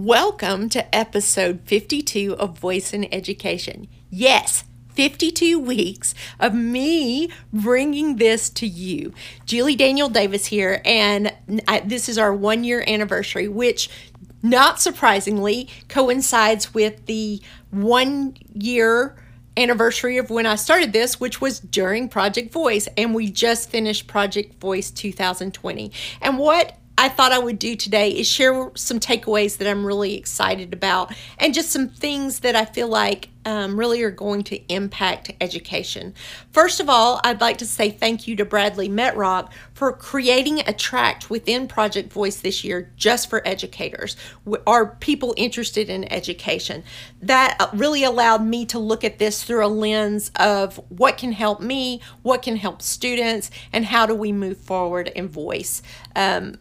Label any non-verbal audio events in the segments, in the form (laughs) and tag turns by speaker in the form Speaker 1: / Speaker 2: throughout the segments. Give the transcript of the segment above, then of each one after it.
Speaker 1: Welcome to episode 52 of Voice in Education. Yes, 52 weeks of me bringing this to you. Julie Daniel Davis here, and I, this is our one year anniversary, which not surprisingly coincides with the one year anniversary of when I started this, which was during Project Voice, and we just finished Project Voice 2020. And what I thought I would do today is share some takeaways that I'm really excited about and just some things that I feel like um, really are going to impact education. First of all, I'd like to say thank you to Bradley Metrock for creating a tract within Project Voice this year just for educators or people interested in education. That uh, really allowed me to look at this through a lens of what can help me, what can help students, and how do we move forward in voice. Um,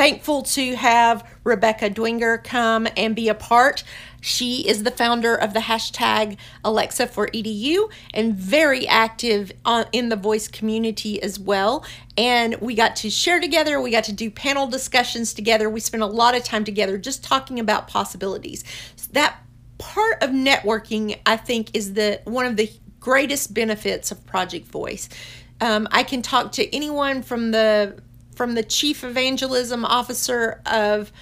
Speaker 1: thankful to have Rebecca Dwinger come and be a part. She is the founder of the hashtag Alexa for EDU and very active on, in the voice community as well. And we got to share together, we got to do panel discussions together. We spent a lot of time together just talking about possibilities. That part of networking, I think, is the one of the greatest benefits of Project Voice. Um, I can talk to anyone from the from the chief evangelism officer of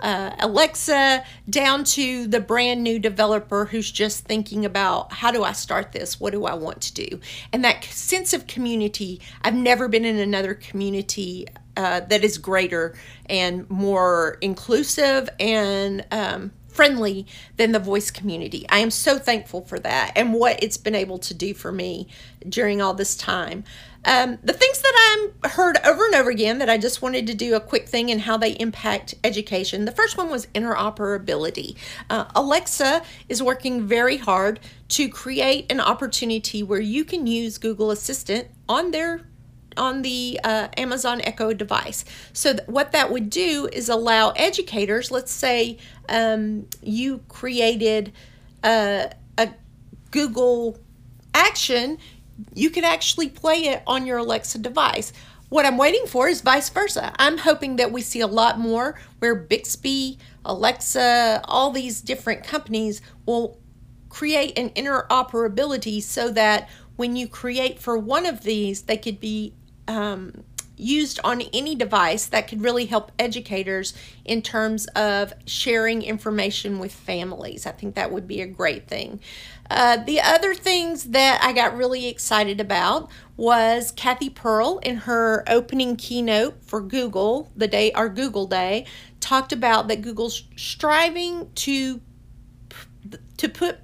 Speaker 1: uh, Alexa down to the brand new developer who's just thinking about how do I start this? What do I want to do? And that sense of community, I've never been in another community uh, that is greater and more inclusive and um, friendly than the voice community. I am so thankful for that and what it's been able to do for me during all this time. Um, the things that I'm heard over and over again that I just wanted to do a quick thing and how they impact education. The first one was interoperability. Uh, Alexa is working very hard to create an opportunity where you can use Google Assistant on their on the uh, Amazon Echo device. So th- what that would do is allow educators, let's say um, you created a, a Google action, you can actually play it on your Alexa device. What I'm waiting for is vice versa. I'm hoping that we see a lot more where Bixby, Alexa, all these different companies will create an interoperability so that when you create for one of these, they could be um, used on any device that could really help educators in terms of sharing information with families. I think that would be a great thing. Uh, the other things that I got really excited about was Cathy Pearl in her opening keynote for Google, the day our Google Day, talked about that Google's striving to to put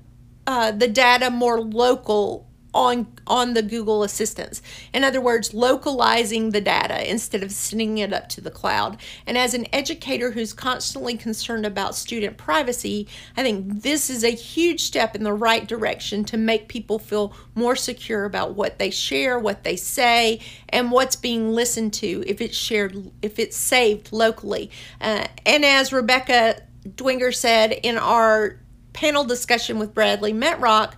Speaker 1: uh, the data more local on on the Google Assistants. In other words, localizing the data instead of sending it up to the cloud. And as an educator who's constantly concerned about student privacy, I think this is a huge step in the right direction to make people feel more secure about what they share, what they say, and what's being listened to if it's shared if it's saved locally. Uh, and as Rebecca Dwinger said in our panel discussion with Bradley Metrock,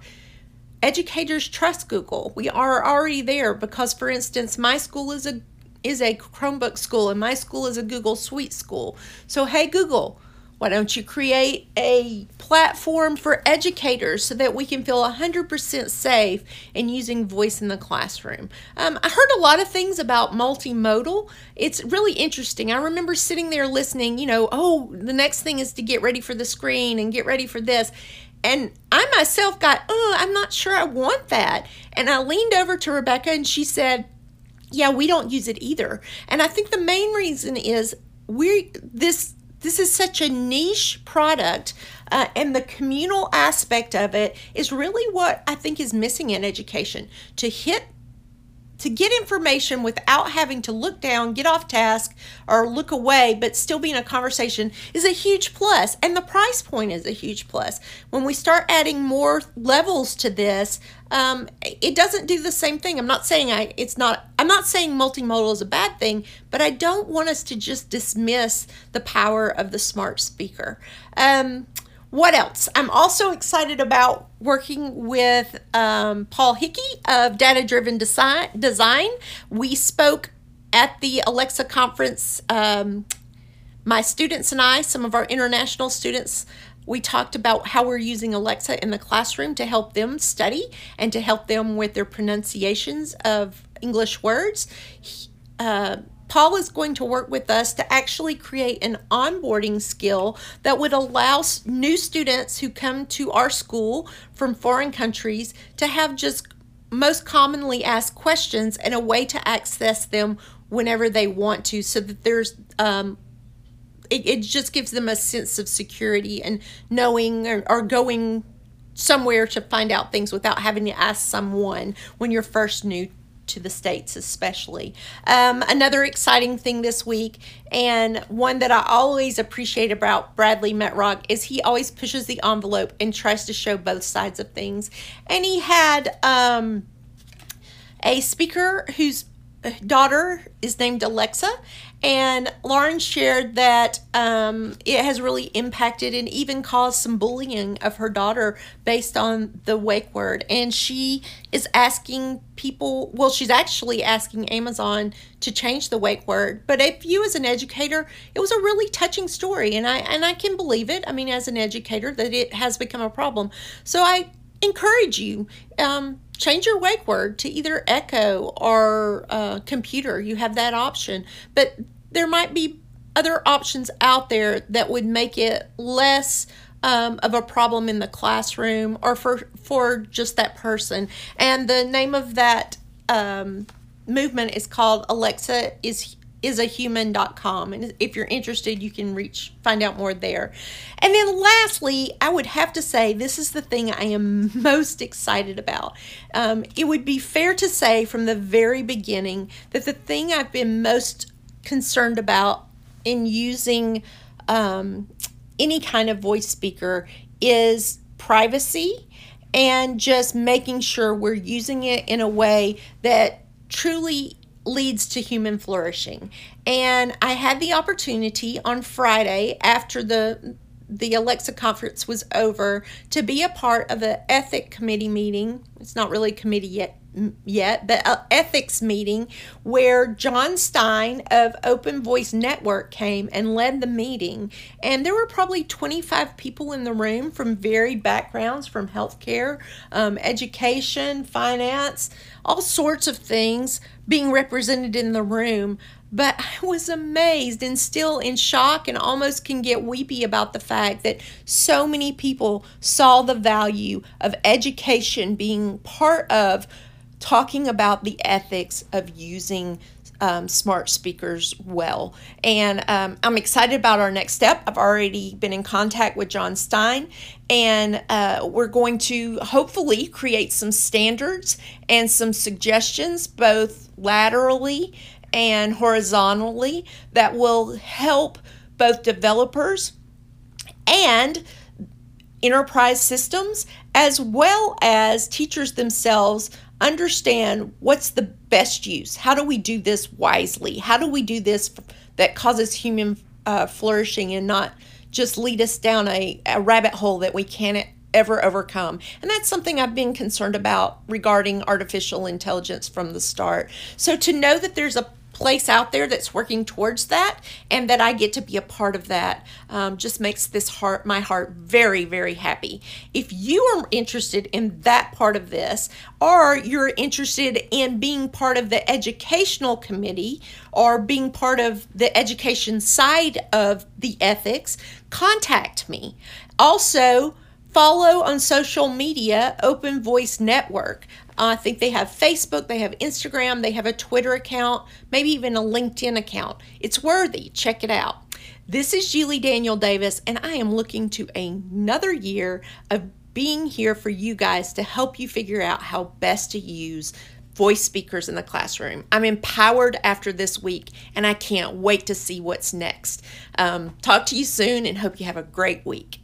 Speaker 1: educators trust Google. We are already there because, for instance, my school is a is a Chromebook school and my school is a Google Suite school. So, hey Google, why don't you create a platform for educators so that we can feel 100% safe in using voice in the classroom? Um, I heard a lot of things about multimodal. It's really interesting. I remember sitting there listening, you know, oh, the next thing is to get ready for the screen and get ready for this. And I myself got, oh, I'm not sure I want that. And I leaned over to Rebecca and she said, yeah, we don't use it either. And I think the main reason is we this this is such a niche product uh, and the communal aspect of it is really what i think is missing in education to hit to get information without having to look down, get off task, or look away, but still be in a conversation is a huge plus. And the price point is a huge plus. When we start adding more levels to this, um, it doesn't do the same thing. I'm not saying I it's not I'm not saying multimodal is a bad thing, but I don't want us to just dismiss the power of the smart speaker. Um, what else? I'm also excited about working with um, Paul Hickey of Data Driven Design. We spoke at the Alexa conference um, my students and I, some of our international students, we talked about how we're using Alexa in the classroom to help them study and to help them with their pronunciations of English words. Uh, Paul is going to work with us to actually create an onboarding skill that would allow new students who come to our school from foreign countries to have just most commonly asked questions and a way to access them whenever they want to so that there's um, it, it just gives them a sense of security and knowing or, or going somewhere to find out things without having to ask someone when you're first new to the States, especially. Um, another exciting thing this week, and one that I always appreciate about Bradley Metrock, is he always pushes the envelope and tries to show both sides of things. And he had um, a speaker whose daughter is named Alexa, and Lauren shared that um, it has really impacted and even caused some bullying of her daughter based on the wake word. And she is asking people, well, she's actually asking Amazon to change the wake word. But if you, as an educator, it was a really touching story, and I and I can believe it. I mean, as an educator, that it has become a problem. So I encourage you. Um, change your wake word to either echo or uh, computer. You have that option. But there might be other options out there that would make it less um, of a problem in the classroom or for for just that person. And the name of that um, movement is called alexa is is a human.com and if you're interested you can reach find out more there. And then lastly i would have to say this is the thing i am most excited about. Um, it would be fair to say from the very beginning that the thing i've been most concerned about in using um, any kind of voice speaker is privacy and just making sure we're using it in a way that truly leads to human flourishing. And I had the opportunity on Friday after the the Alexa conference was over to be a part of an ethic committee meeting. It's not really a committee yet yet, but an ethics meeting where Jon Stine of Open Voice Network came and led the meeting. And there were probably 25 people in the room from varied backgrounds from healthcare, um, education, finance, all sorts of things being represented in the room. But (laughs) I was amazed and still in shock and almost can get weepy about the fact that so many people saw the value of education being part of talking about the ethics of using um, smart speakers well. And um, I'm excited about our next step. I've already been in contact with Jon Stine, and uh, we're going to hopefully create some standards and some suggestions, both laterally and horizontally, that will help both developers and enterprise systems as well as teachers themselves understand what's the best use. How do we do this wisely? How do we do this that causes human uh, flourishing and not just lead us down a, a rabbit hole that we can't ever overcome. And that's something I've been concerned about regarding artificial intelligence from the start. So to know that there's a place out there that's working towards that and that I get to be a part of that um, just makes this heart my heart very very happy if you are interested in that part of this or you're interested in being part of the educational committee or being part of the education side of the ethics contact me also follow on social media Open Voice Network. I think they have Facebook, they have Instagram, they have a Twitter account, maybe even a LinkedIn account. It's worthy. Check it out. This is Julie Daniel Davis, and I am looking to another year of being here for you guys to help you figure out how best to use voice speakers in the classroom. I'm empowered after this week, and I can't wait to see what's next. Um, talk to you soon and hope you have a great week.